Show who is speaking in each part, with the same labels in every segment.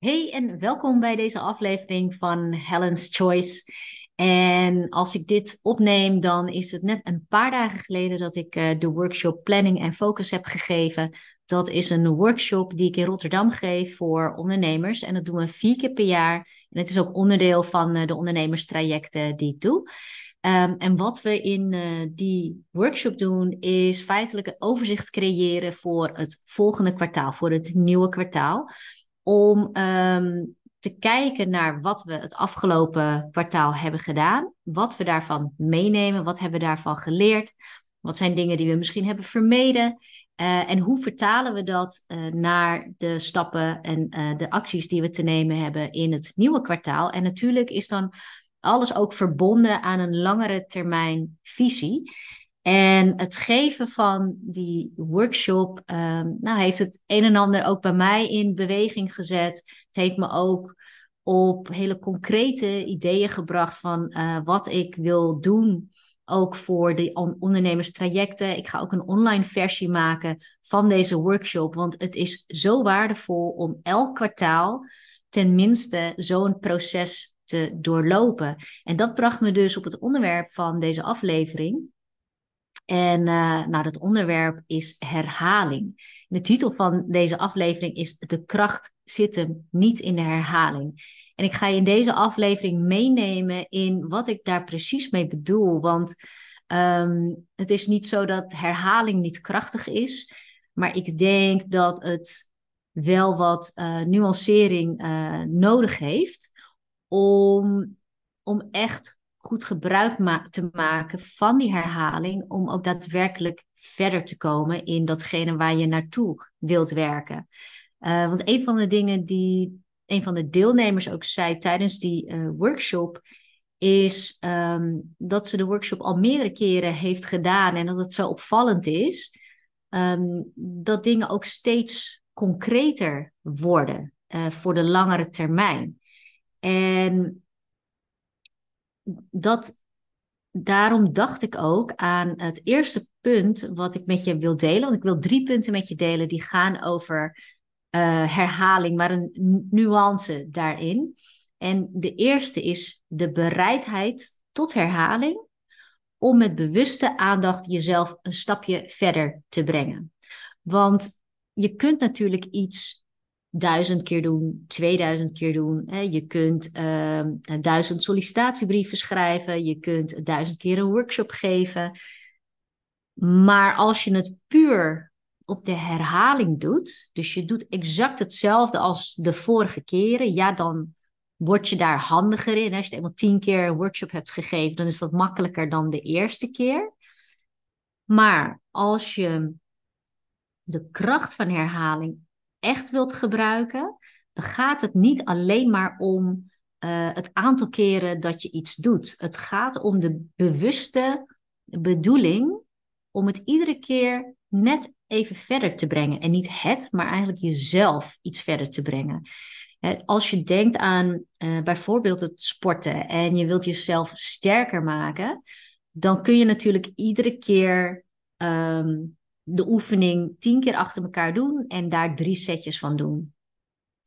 Speaker 1: Hey en welkom bij deze aflevering van Helen's Choice. En als ik dit opneem, dan is het net een paar dagen geleden dat ik uh, de workshop Planning en Focus heb gegeven. Dat is een workshop die ik in Rotterdam geef voor ondernemers. En dat doen we vier keer per jaar. En het is ook onderdeel van uh, de ondernemerstrajecten die ik doe. Um, en wat we in uh, die workshop doen, is feitelijk een overzicht creëren voor het volgende kwartaal, voor het nieuwe kwartaal om um, te kijken naar wat we het afgelopen kwartaal hebben gedaan, wat we daarvan meenemen, wat hebben we daarvan geleerd, wat zijn dingen die we misschien hebben vermeden uh, en hoe vertalen we dat uh, naar de stappen en uh, de acties die we te nemen hebben in het nieuwe kwartaal. En natuurlijk is dan alles ook verbonden aan een langere termijn visie. En het geven van die workshop um, nou, heeft het een en ander ook bij mij in beweging gezet. Het heeft me ook op hele concrete ideeën gebracht van uh, wat ik wil doen. Ook voor de on ondernemerstrajecten. Ik ga ook een online versie maken van deze workshop. Want het is zo waardevol om elk kwartaal tenminste zo'n proces te doorlopen. En dat bracht me dus op het onderwerp van deze aflevering. En uh, nou, dat onderwerp is herhaling. De titel van deze aflevering is De kracht zit hem niet in de herhaling. En ik ga je in deze aflevering meenemen in wat ik daar precies mee bedoel. Want um, het is niet zo dat herhaling niet krachtig is, maar ik denk dat het wel wat uh, nuancering uh, nodig heeft om, om echt goed gebruik te maken van die herhaling om ook daadwerkelijk verder te komen in datgene waar je naartoe wilt werken. Uh, want een van de dingen die een van de deelnemers ook zei tijdens die uh, workshop, is um, dat ze de workshop al meerdere keren heeft gedaan en dat het zo opvallend is, um, dat dingen ook steeds concreter worden uh, voor de langere termijn. En dat, daarom dacht ik ook aan het eerste punt wat ik met je wil delen. Want ik wil drie punten met je delen die gaan over uh, herhaling, maar een nuance daarin. En de eerste is de bereidheid tot herhaling om met bewuste aandacht jezelf een stapje verder te brengen. Want je kunt natuurlijk iets duizend keer doen, 2000 keer doen. Hè. Je kunt uh, duizend sollicitatiebrieven schrijven, je kunt duizend keer een workshop geven. Maar als je het puur op de herhaling doet, dus je doet exact hetzelfde als de vorige keren, ja, dan word je daar handiger in. Als je eenmaal tien keer een workshop hebt gegeven, dan is dat makkelijker dan de eerste keer. Maar als je de kracht van herhaling echt wilt gebruiken, dan gaat het niet alleen maar om uh, het aantal keren dat je iets doet. Het gaat om de bewuste bedoeling om het iedere keer net even verder te brengen. En niet het, maar eigenlijk jezelf iets verder te brengen. Als je denkt aan uh, bijvoorbeeld het sporten en je wilt jezelf sterker maken, dan kun je natuurlijk iedere keer um, de oefening tien keer achter elkaar doen en daar drie setjes van doen.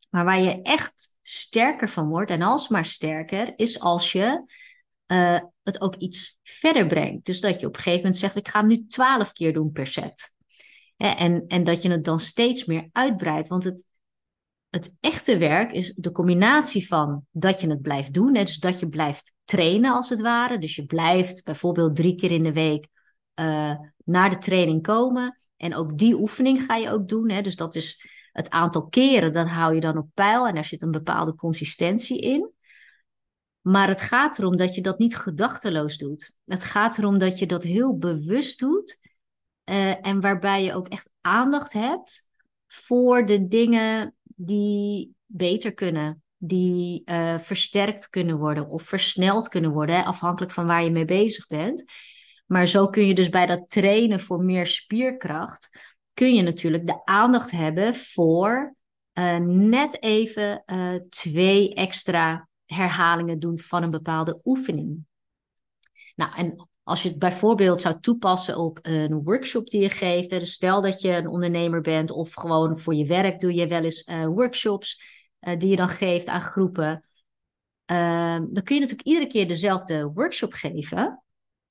Speaker 1: Maar waar je echt sterker van wordt, en alsmaar sterker, is als je uh, het ook iets verder brengt. Dus dat je op een gegeven moment zegt, ik ga hem nu twaalf keer doen per set. En, en dat je het dan steeds meer uitbreidt. Want het, het echte werk is de combinatie van dat je het blijft doen. Dus dat je blijft trainen als het ware. Dus je blijft bijvoorbeeld drie keer in de week uh, naar de training komen. En ook die oefening ga je ook doen. Hè? Dus dat is het aantal keren, dat hou je dan op peil. En daar zit een bepaalde consistentie in. Maar het gaat erom dat je dat niet gedachteloos doet. Het gaat erom dat je dat heel bewust doet. Uh, en waarbij je ook echt aandacht hebt voor de dingen die beter kunnen. Die uh, versterkt kunnen worden of versneld kunnen worden, afhankelijk van waar je mee bezig bent. Maar zo kun je dus bij dat trainen voor meer spierkracht, kun je natuurlijk de aandacht hebben voor uh, net even uh, twee extra herhalingen doen van een bepaalde oefening. Nou, en als je het bijvoorbeeld zou toepassen op een workshop die je geeft, dus stel dat je een ondernemer bent of gewoon voor je werk doe je wel eens uh, workshops. eh, die je dan geeft aan groepen, dan kun je natuurlijk iedere keer dezelfde workshop geven.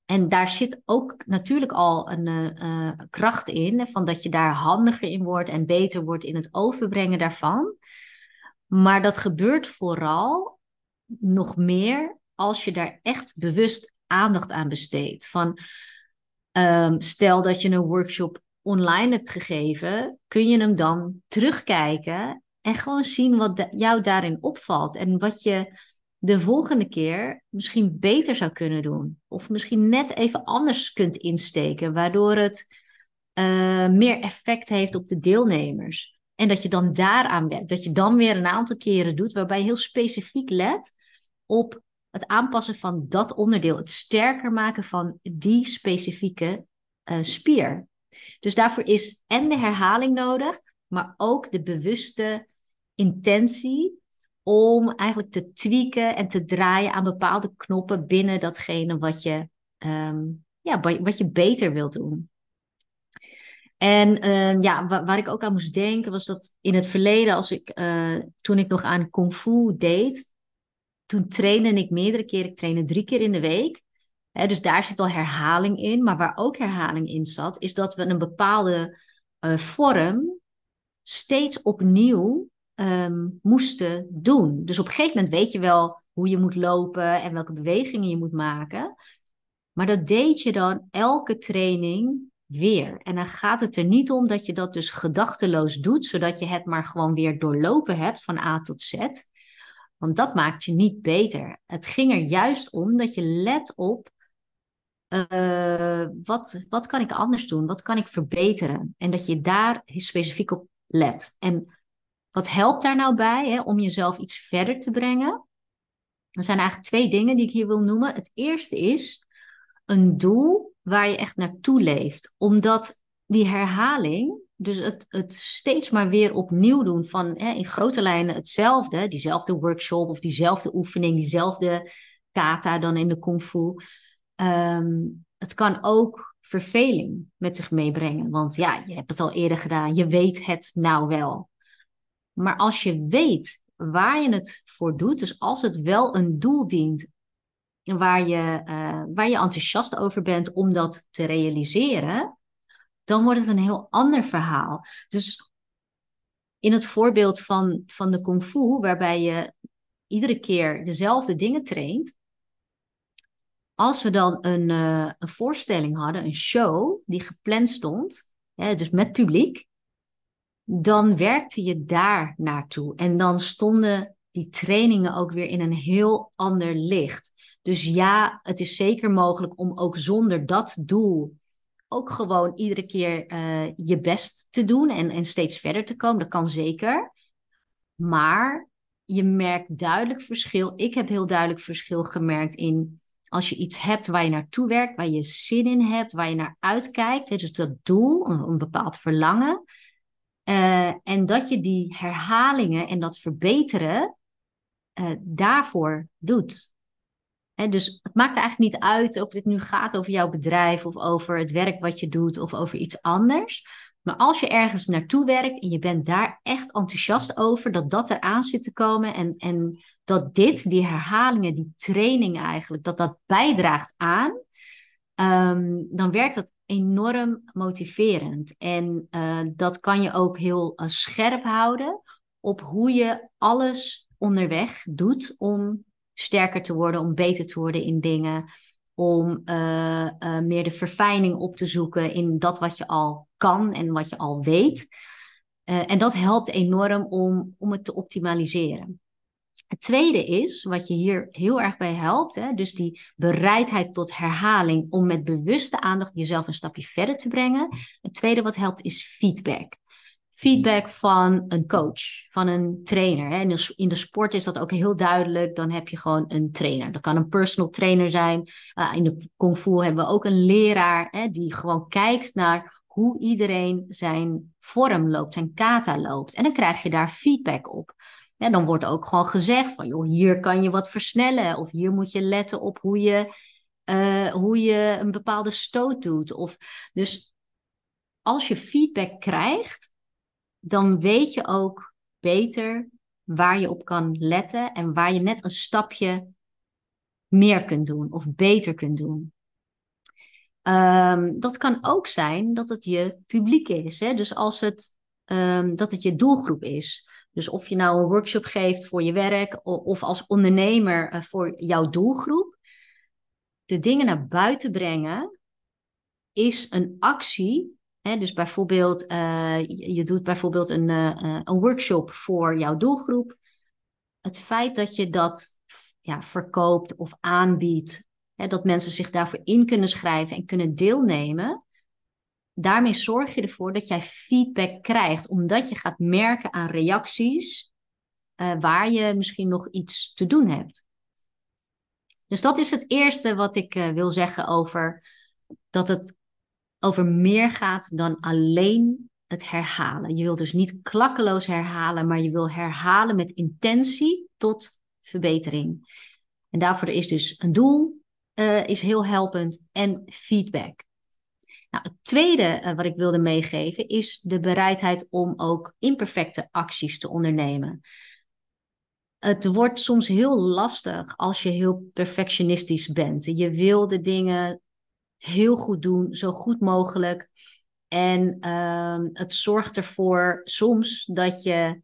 Speaker 1: En daar zit ook natuurlijk al een uh, kracht in, van dat je daar handiger in wordt en beter wordt in het overbrengen daarvan. Maar dat gebeurt vooral nog meer als je daar echt bewust aandacht aan besteedt. Van, ehm, stel dat je een workshop online hebt gegeven, kun je hem dan terugkijken en gewoon zien wat jou daarin opvalt en wat je de volgende keer misschien beter zou kunnen doen. Of misschien net even anders kunt insteken, waardoor het uh, meer effect heeft op de deelnemers. En dat je dan daaraan werkt. Dat je dan weer een aantal keren doet, waarbij je heel specifiek let op het aanpassen van dat onderdeel. Het sterker maken van die specifieke uh, spier. Dus daarvoor is en de herhaling nodig, maar ook de bewuste intentie om eigenlijk te tweaken en te draaien aan bepaalde knoppen binnen datgene wat je, um, ja, wat je beter wilt doen. En um, ja, waar, ik ook aan moest denken was dat in het verleden, als ik, uh, toen ik nog aan kung fu deed, toen trainde ik meerdere keren, ik trainde drie keer in de week. dus daar zit al herhaling in. Maar waar ook herhaling in zat, is dat we een bepaalde uh, vorm steeds opnieuw um, moesten doen. Dus op een gegeven moment weet je wel hoe je moet lopen en welke bewegingen je moet maken. Maar dat deed je dan elke training weer. En dan gaat het er niet om dat je dat dus gedachteloos doet, zodat je het maar gewoon weer doorlopen hebt van A tot Z. Want dat maakt je niet beter. Het ging er juist om dat je let op uh, wat, wat kan ik anders doen? Wat kan ik verbeteren? En dat je daar specifiek op let. En wat helpt daar nou bij hè, om jezelf iets verder te brengen? Er zijn eigenlijk twee dingen die ik hier wil noemen. Het eerste is een doel waar je echt naartoe leeft. Omdat die herhaling, dus het, het steeds maar weer opnieuw doen van hè, in grote lijnen hetzelfde, diezelfde workshop of diezelfde oefening, diezelfde kata dan in de kung fu. Ehm, het kan ook verveling met zich meebrengen. Want ja, je hebt het al eerder gedaan, je weet het nou wel. Maar als je weet waar je het voor doet, dus als het wel een doel dient waar je, uh, waar je enthousiast over bent om dat te realiseren, dan wordt het een heel ander verhaal. Dus in het voorbeeld van, van de kung fu, waarbij je iedere keer dezelfde dingen traint, als we dan een, uh, een voorstelling hadden, een show die gepland stond, hè, dus met publiek, dan werkte je daar naartoe. En dan stonden die trainingen ook weer in een heel ander licht. Dus ja, het is zeker mogelijk om ook zonder dat doel ook gewoon iedere keer uh, je best te doen en, en steeds verder te komen. Dat kan zeker. Maar je merkt duidelijk verschil. Ik heb heel duidelijk verschil gemerkt in als je iets hebt waar je naartoe werkt, waar je zin in hebt, waar je naar uitkijkt. Dus dat doel, een, een bepaald verlangen. Uh, en dat je die herhalingen en dat verbeteren uh, daarvoor doet. Dus het maakt eigenlijk niet uit of dit nu gaat over jouw bedrijf of over het werk wat je doet of over iets anders. Maar als je ergens naartoe werkt en je bent daar echt enthousiast over dat dat eraan zit te komen en, en dat dit, die herhalingen, die training eigenlijk, dat dat bijdraagt aan, um, dan werkt dat enorm motiverend. En uh, dat kan je ook heel uh, scherp houden op hoe je alles onderweg doet om sterker te worden, om beter te worden in dingen, om uh, meer de verfijning op te zoeken in dat wat je al kan en wat je al weet. en dat helpt enorm om, om het te optimaliseren. Het tweede is, wat je hier heel erg bij helpt, hè, dus die bereidheid tot herhaling om met bewuste aandacht jezelf een stapje verder te brengen. Het tweede wat helpt is feedback. Feedback van een coach, van een trainer. Hè. In, de, sport is dat ook heel duidelijk. Dan heb je gewoon een trainer. Dat kan een personal trainer zijn. Uh, in de kung fu hebben we ook een leraar hè, die gewoon kijkt naar hoe iedereen zijn vorm loopt, zijn kata loopt. En dan krijg je daar feedback op. Dan wordt ook gewoon gezegd van, joh, hier kan je wat versnellen. Of hier moet je letten op hoe je, uh, hoe je een bepaalde stoot doet. Of, dus als je feedback krijgt, dan weet je ook beter waar je op kan letten en waar je net een stapje meer kunt doen of beter kunt doen. Ehm, dat kan ook zijn dat het je publiek is. Hè? Dus als het, um, dat het je doelgroep is. Dus of je nou een workshop geeft voor je werk of, als ondernemer eh, voor jouw doelgroep. De dingen naar buiten brengen is een actie. Hè? Dus bijvoorbeeld, uh, je doet bijvoorbeeld een, uh, een workshop voor jouw doelgroep. Het feit dat je dat ja, verkoopt of aanbiedt hè, dat mensen zich daarvoor in kunnen schrijven en kunnen deelnemen. Daarmee zorg je ervoor dat jij feedback krijgt, omdat je gaat merken aan reacties uh, waar je misschien nog iets te doen hebt. Dus dat is het eerste wat ik uh, wil zeggen over dat het over meer gaat dan alleen het herhalen. Je wil dus niet klakkeloos herhalen, maar je wil herhalen met intentie tot verbetering. En daarvoor is dus een doel, uh, is heel helpend en feedback. Nou, het tweede uh, wat ik wilde meegeven is de bereidheid om ook imperfecte acties te ondernemen. Het wordt soms heel lastig als je heel perfectionistisch bent. Je wil de dingen heel goed doen, zo goed mogelijk. En uh, het zorgt ervoor soms dat je,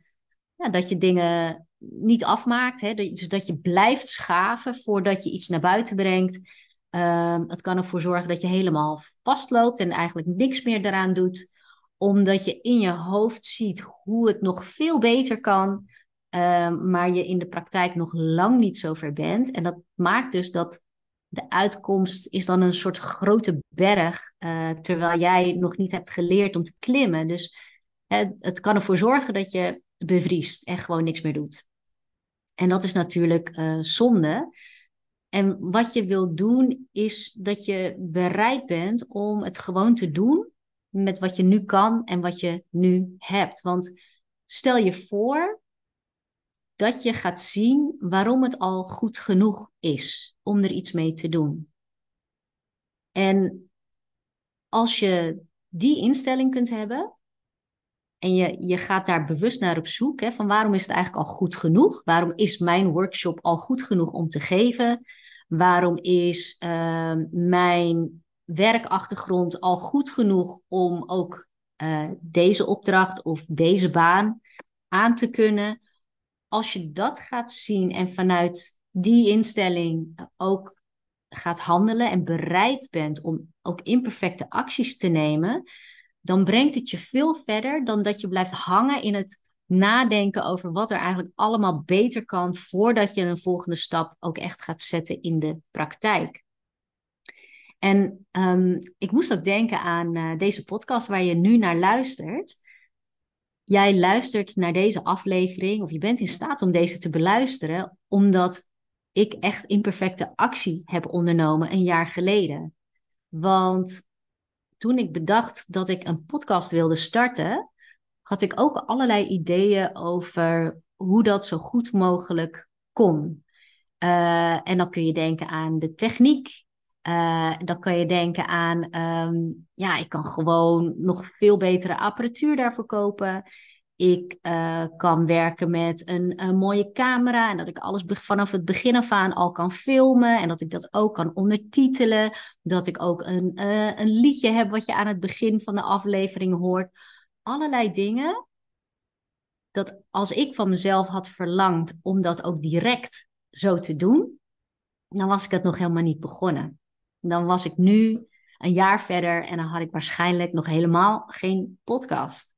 Speaker 1: ja, dat je dingen niet afmaakt. Hè? Dus dat je blijft schaven voordat je iets naar buiten brengt. Uh, het kan ervoor zorgen dat je helemaal vastloopt en eigenlijk niks meer eraan doet. Omdat je in je hoofd ziet hoe het nog veel beter kan. Uh, maar je in de praktijk nog lang niet zo ver bent. En dat maakt dus dat de uitkomst is dan een soort grote berg. Uh, terwijl jij nog niet hebt geleerd om te klimmen. Dus het kan ervoor zorgen dat je bevriest en gewoon niks meer doet. En dat is natuurlijk uh, zonde. En wat je wil doen, is dat je bereid bent om het gewoon te doen met wat je nu kan en wat je nu hebt. Want stel je voor dat je gaat zien waarom het al goed genoeg is om er iets mee te doen. En als je die instelling kunt hebben, en je, je gaat daar bewust naar op zoek. Hè, van waarom is het eigenlijk al goed genoeg? Waarom is mijn workshop al goed genoeg om te geven? Waarom is uh, mijn werkachtergrond al goed genoeg om ook uh, deze opdracht of deze baan aan te kunnen? Als je dat gaat zien en vanuit die instelling ook gaat handelen en bereid bent om ook imperfecte acties te nemen, dan brengt het je veel verder dan dat je blijft hangen in het nadenken over wat er eigenlijk allemaal beter kan voordat je een volgende stap ook echt gaat zetten in de praktijk. En um, ik moest ook denken aan uh, deze podcast waar je nu naar luistert. Jij luistert naar deze aflevering, of je bent in staat om deze te beluisteren, omdat ik echt imperfecte actie heb ondernomen een jaar geleden. Want toen ik bedacht dat ik een podcast wilde starten, had ik ook allerlei ideeën over hoe dat zo goed mogelijk kon. Uh, en dan kun je denken aan de techniek. Uh, dan kan je denken aan, um, ja, ik kan gewoon nog veel betere apparatuur daarvoor kopen. Ik uh, kan werken met een, mooie camera en dat ik alles vanaf het begin af aan al kan filmen en dat ik dat ook kan ondertitelen. Dat ik ook een, uh, een liedje heb wat je aan het begin van de aflevering hoort. Allerlei dingen dat als ik van mezelf had verlangd om dat ook direct zo te doen, dan was ik het nog helemaal niet begonnen. Dan was ik nu een jaar verder en dan had ik waarschijnlijk nog helemaal geen podcast.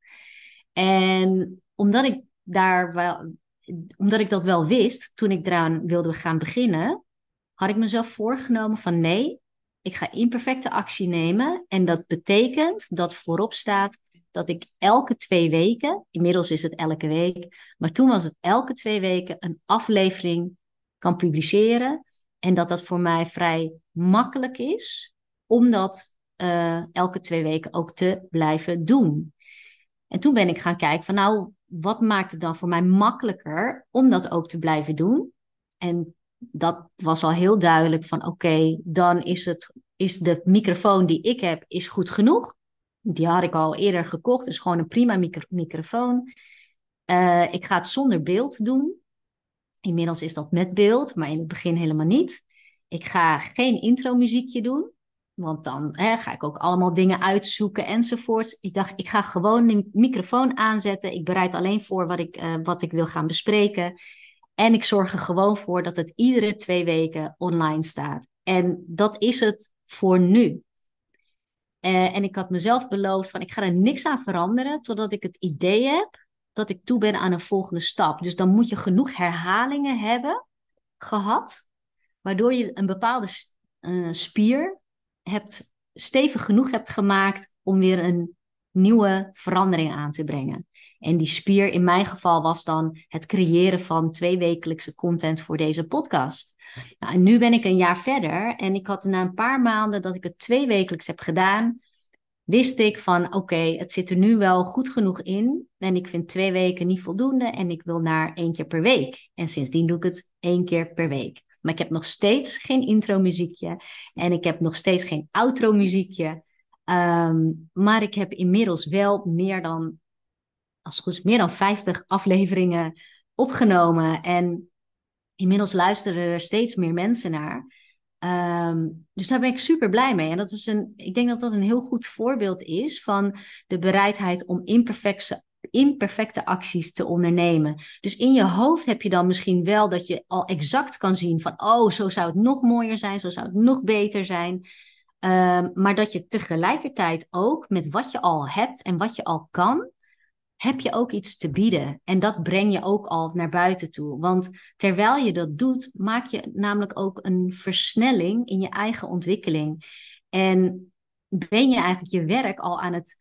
Speaker 1: En omdat ik daar wel, omdat ik dat wel wist, toen ik eraan wilde gaan beginnen, had ik mezelf voorgenomen van nee, ik ga imperfecte actie nemen. En dat betekent dat voorop staat dat ik elke twee weken, inmiddels is het elke week, maar toen was het elke twee weken een aflevering kan publiceren. En dat dat voor mij vrij makkelijk is om dat uh, elke twee weken ook te blijven doen. En toen ben ik gaan kijken van nou, wat maakt het dan voor mij makkelijker om dat ook te blijven doen? En dat was al heel duidelijk van oké, dan is, het, is de microfoon die ik heb is goed genoeg. Die had ik al eerder gekocht, dus gewoon een prima micro microfoon. Uh, ik ga het zonder beeld doen. Inmiddels is dat met beeld, maar in het begin helemaal niet. Ik ga geen intro muziekje doen. Want dan hè, ga ik ook allemaal dingen uitzoeken enzovoort. Ik dacht, ik ga gewoon de microfoon aanzetten. Ik bereid alleen voor wat ik, uh, wat ik wil gaan bespreken. En ik zorg er gewoon voor dat het iedere twee weken online staat. En dat is het voor nu. Uh, en ik had mezelf beloofd van ik ga er niks aan veranderen totdat ik het idee heb dat ik toe ben aan een volgende stap. Dus dan moet je genoeg herhalingen hebben gehad, waardoor je een bepaalde uh, spier hebt, stevig genoeg hebt gemaakt om weer een nieuwe verandering aan te brengen. En die spier in mijn geval was dan het creëren van tweewekelijkse content voor deze podcast. Nou, en nu ben ik een jaar verder en ik had na een paar maanden dat ik het tweewekelijks heb gedaan, wist ik van oké, het zit er nu wel goed genoeg in en ik vind twee weken niet voldoende en ik wil naar één keer per week. En sindsdien doe ik het één keer per week. Maar ik heb nog steeds geen intro muziekje. En ik heb nog steeds geen outro muziekje. Ehm, maar ik heb inmiddels wel meer dan, als goed is, meer dan 50 afleveringen opgenomen. En inmiddels luisteren er steeds meer mensen naar. Ehm, dus daar ben ik super blij mee. En dat is een, ik denk dat dat een heel goed voorbeeld is van de bereidheid om imperfecte, imperfecte acties te ondernemen. Dus in je hoofd heb je dan misschien wel dat je al exact kan zien van, oh, zo zou het nog mooier zijn, zo zou het nog beter zijn. Ehm, maar dat je tegelijkertijd ook met wat je al hebt en wat je al kan, heb je ook iets te bieden. En dat breng je ook al naar buiten toe. Want terwijl je dat doet, maak je namelijk ook een versnelling in je eigen ontwikkeling. En ben je eigenlijk je werk al aan het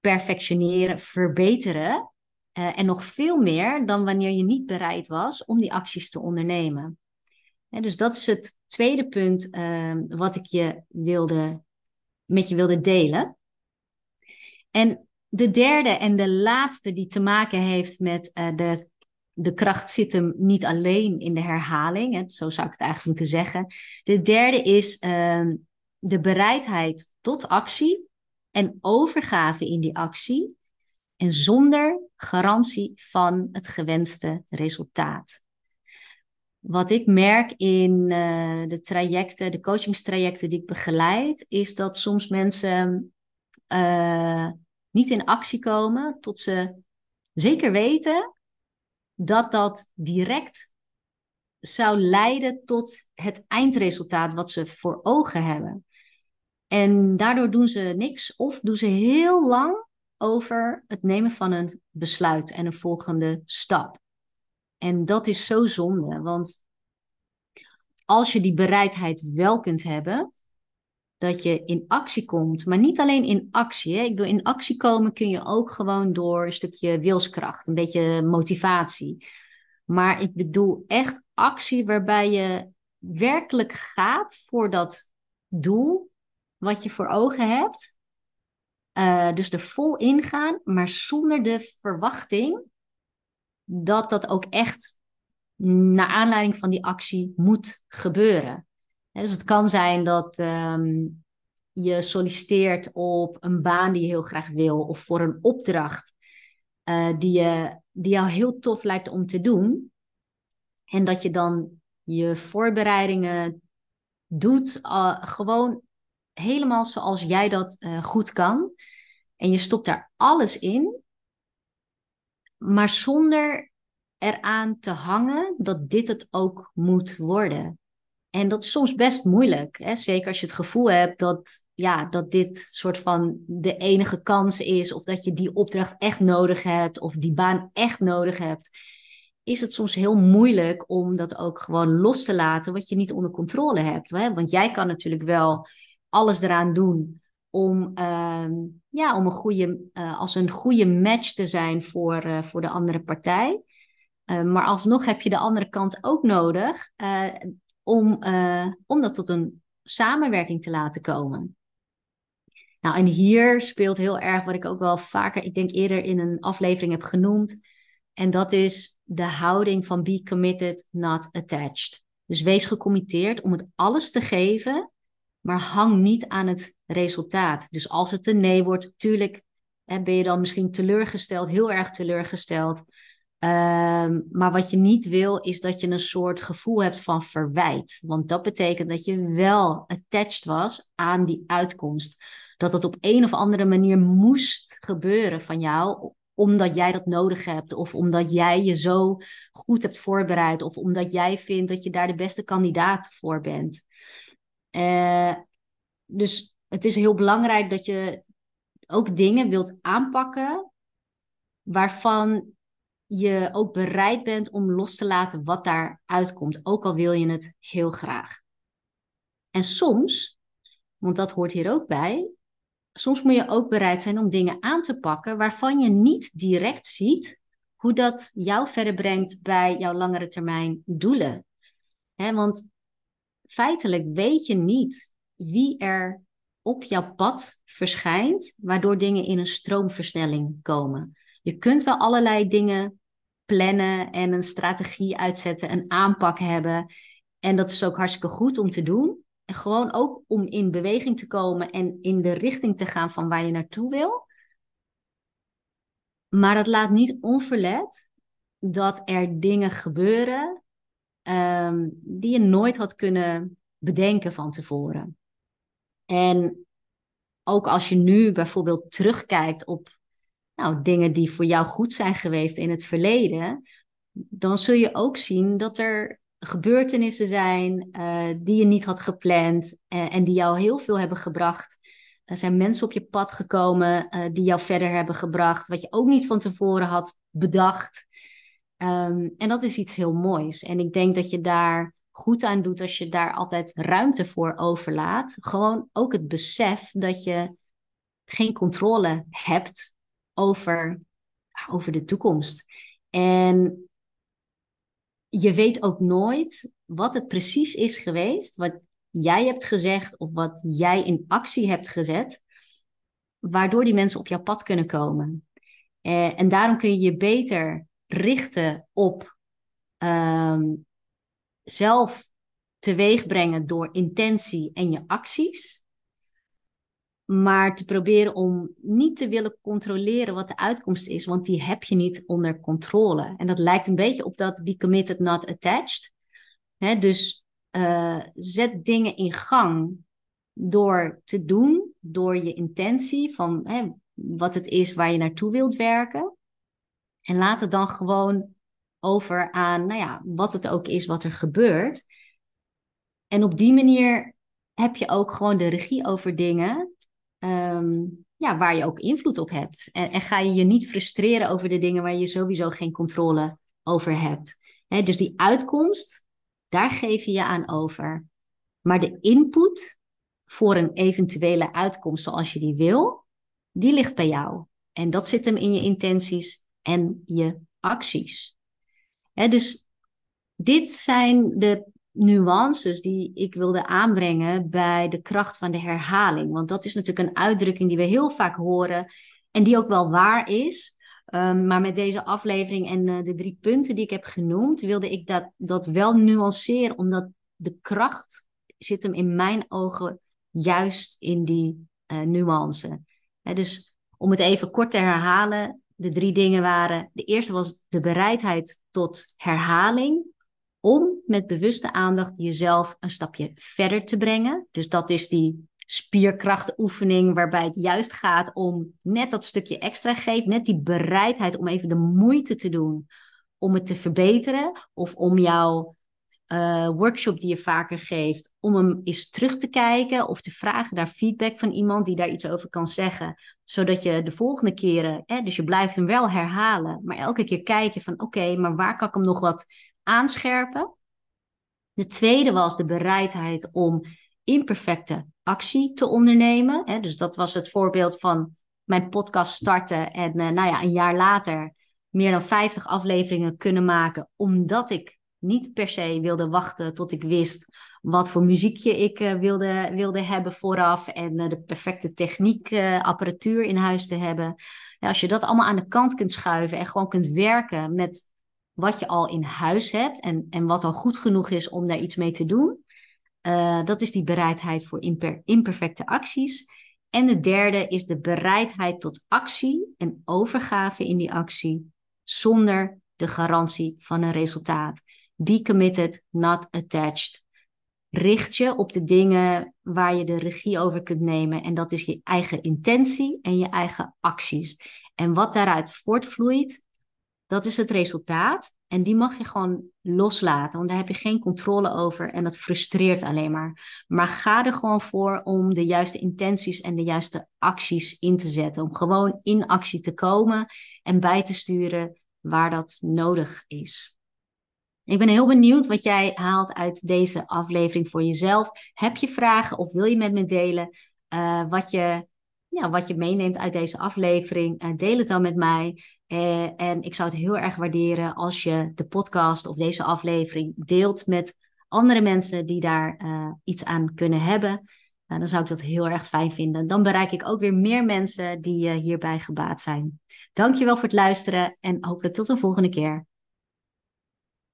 Speaker 1: perfectioneren, verbeteren. Uh, en nog veel meer dan wanneer je niet bereid was om die acties te ondernemen. dus dat is het tweede punt uh, wat ik je wilde, met je wilde delen. En de derde en de laatste die te maken heeft met uh, de, de kracht zit hem niet alleen in de herhaling. Hè, zo zou ik het eigenlijk moeten zeggen. De derde is ehm, de bereidheid tot actie en overgave in die actie en zonder garantie van het gewenste resultaat. Wat ik merk in uh, de trajecten, de coachingstrajecten die ik begeleid, is dat soms mensen uh, niet in actie komen tot ze zeker weten dat dat direct zou leiden tot het eindresultaat wat ze voor ogen hebben. En daardoor doen ze niks of doen ze heel lang over het nemen van een besluit en een volgende stap. En dat is zo zonde, want als je die bereidheid wel kunt hebben, dat je in actie komt, maar niet alleen in actie. Hè? Ik bedoel, in actie komen kun je ook gewoon door een stukje wilskracht, een beetje motivatie. Maar ik bedoel echt actie waarbij je werkelijk gaat voor dat doel wat je voor ogen hebt. Uh, dus er vol ingaan, maar zonder de verwachting dat dat ook echt naar aanleiding van die actie moet gebeuren. Dus het kan zijn dat um, je solliciteert op een baan die je heel graag wil of voor een opdracht uh, die, je, die jou heel tof lijkt om te doen. En dat je dan je voorbereidingen doet, uh, gewoon helemaal zoals jij dat uh, goed kan. En je stopt daar alles in, maar zonder eraan te hangen dat dit het ook moet worden. En dat is soms best moeilijk. Hè? Zeker als je het gevoel hebt dat, ja, dat dit soort van de enige kans is. Of dat je die opdracht echt nodig hebt. Of die baan echt nodig hebt. Is het soms heel moeilijk om dat ook gewoon los te laten. Wat je niet onder controle hebt. Hè? Want jij kan natuurlijk wel alles eraan doen. Om, uh, ja, om een goede, uh, als een goede match te zijn voor, uh, voor de andere partij. Uh, maar alsnog heb je de andere kant ook nodig om, om dat tot een samenwerking te laten komen. Nou, en hier speelt heel erg wat ik ook wel vaker, ik denk eerder in een aflevering heb genoemd. En dat is de houding van be committed, not attached. Dus wees gecommitteerd om het alles te geven, maar hang niet aan het resultaat. Dus als het een nee wordt, tuurlijk ben je dan misschien teleurgesteld, heel erg teleurgesteld. Ehm, maar wat je niet wil, is dat je een soort gevoel hebt van verwijt. Want dat betekent dat je wel attached was aan die uitkomst. Dat het op een of andere manier moest gebeuren van jou, omdat jij dat nodig hebt. Of omdat jij je zo goed hebt voorbereid. Of omdat jij vindt dat je daar de beste kandidaat voor bent. Uh, dus het is heel belangrijk dat je ook dingen wilt aanpakken waarvan je ook bereid bent om los te laten wat daar uitkomt, ook al wil je het heel graag. En soms, want dat hoort hier ook bij, soms moet je ook bereid zijn om dingen aan te pakken waarvan je niet direct ziet hoe dat jou verder brengt bij jouw langere termijn doelen. want feitelijk weet je niet wie er op jouw pad verschijnt, waardoor dingen in een stroomversnelling komen. Je kunt wel allerlei dingen plannen en een strategie uitzetten, een aanpak hebben. En dat is ook hartstikke goed om te doen. En gewoon ook om in beweging te komen en in de richting te gaan van waar je naartoe wil. Maar dat laat niet onverlet dat er dingen gebeuren um, die je nooit had kunnen bedenken van tevoren. En ook als je nu bijvoorbeeld terugkijkt op nou, dingen die voor jou goed zijn geweest in het verleden, dan zul je ook zien dat er gebeurtenissen zijn uh, die je niet had gepland uh, en die jou heel veel hebben gebracht. Er zijn mensen op je pad gekomen uh, die jou verder hebben gebracht, wat je ook niet van tevoren had bedacht. Um, en dat is iets heel moois. En ik denk dat je daar goed aan doet als je daar altijd ruimte voor overlaat. Gewoon ook het besef dat je geen controle hebt over, over de toekomst. En je weet ook nooit wat het precies is geweest, wat jij hebt gezegd of wat jij in actie hebt gezet, waardoor die mensen op jouw pad kunnen komen. Eh, en daarom kun je je beter richten op um, zelf teweeg brengen door intentie en je acties. Maar te proberen om niet te willen controleren wat de uitkomst is, want die heb je niet onder controle. En dat lijkt een beetje op dat be committed, not attached. dus uh, zet dingen in gang door te doen, door je intentie van wat het is waar je naartoe wilt werken. En laat het dan gewoon over aan, nou ja, wat het ook is wat er gebeurt. En op die manier heb je ook gewoon de regie over dingen Ehm, ja, waar je ook invloed op hebt. En, en, ga je je niet frustreren over de dingen waar je sowieso geen controle over hebt. dus die uitkomst, daar geef je je aan over. Maar de input voor een eventuele uitkomst zoals je die wil, die ligt bij jou. En dat zit hem in je intenties en je acties. dus dit zijn de nuances die ik wilde aanbrengen bij de kracht van de herhaling. Want dat is natuurlijk een uitdrukking die we heel vaak horen en die ook wel waar is. Um, maar met deze aflevering en uh, de drie punten die ik heb genoemd, wilde ik dat, dat wel nuanceren, omdat de kracht zit hem in mijn ogen juist in die uh, nuance. dus om het even kort te herhalen, de drie dingen waren: de eerste was de bereidheid tot herhaling om met bewuste aandacht jezelf een stapje verder te brengen. Dus dat is die spierkrachtoefening waarbij het juist gaat om net dat stukje extra geeft, net die bereidheid om even de moeite te doen om het te verbeteren of om jouw uh, workshop die je vaker geeft, om hem eens terug te kijken of te vragen naar feedback van iemand die daar iets over kan zeggen, zodat je de volgende keren, hè, dus je blijft hem wel herhalen, maar elke keer kijken van oké, maar waar kan ik hem nog wat aanscherpen. De tweede was de bereidheid om imperfecte actie te ondernemen. Hè? Dus dat was het voorbeeld van mijn podcast starten en uh, nou ja, een jaar later meer dan 50 afleveringen kunnen maken, omdat ik niet per se wilde wachten tot ik wist wat voor muziekje ik uh, wilde, wilde hebben vooraf en uh, de perfecte techniek, apparatuur in huis te hebben. Ja, als je dat allemaal aan de kant kunt schuiven en gewoon kunt werken met wat je al in huis hebt en, en wat al goed genoeg is om daar iets mee te doen. Dat is die bereidheid voor imper imperfecte acties. En de derde is de bereidheid tot actie en overgave in die actie zonder de garantie van een resultaat. Be committed, not attached. Richt je op de dingen waar je de regie over kunt nemen. En dat is je eigen intentie en je eigen acties. En wat daaruit voortvloeit, dat is het resultaat. En die mag je gewoon loslaten, want daar heb je geen controle over en dat frustreert alleen maar. Maar ga er gewoon voor om de juiste intenties en de juiste acties in te zetten. Om gewoon in actie te komen en bij te sturen waar dat nodig is. Ik ben heel benieuwd wat jij haalt uit deze aflevering voor jezelf. Heb je vragen of wil je met me delen uh, wat je ja, wat je meeneemt uit deze aflevering. Uh, deel het dan met mij. Uh, en ik zou het heel erg waarderen als je de podcast of deze aflevering deelt met andere mensen die daar iets aan kunnen hebben. dan zou ik dat heel erg fijn vinden. Dan bereik ik ook weer meer mensen die hierbij gebaat zijn. Dankjewel voor het luisteren en hopelijk tot een volgende keer.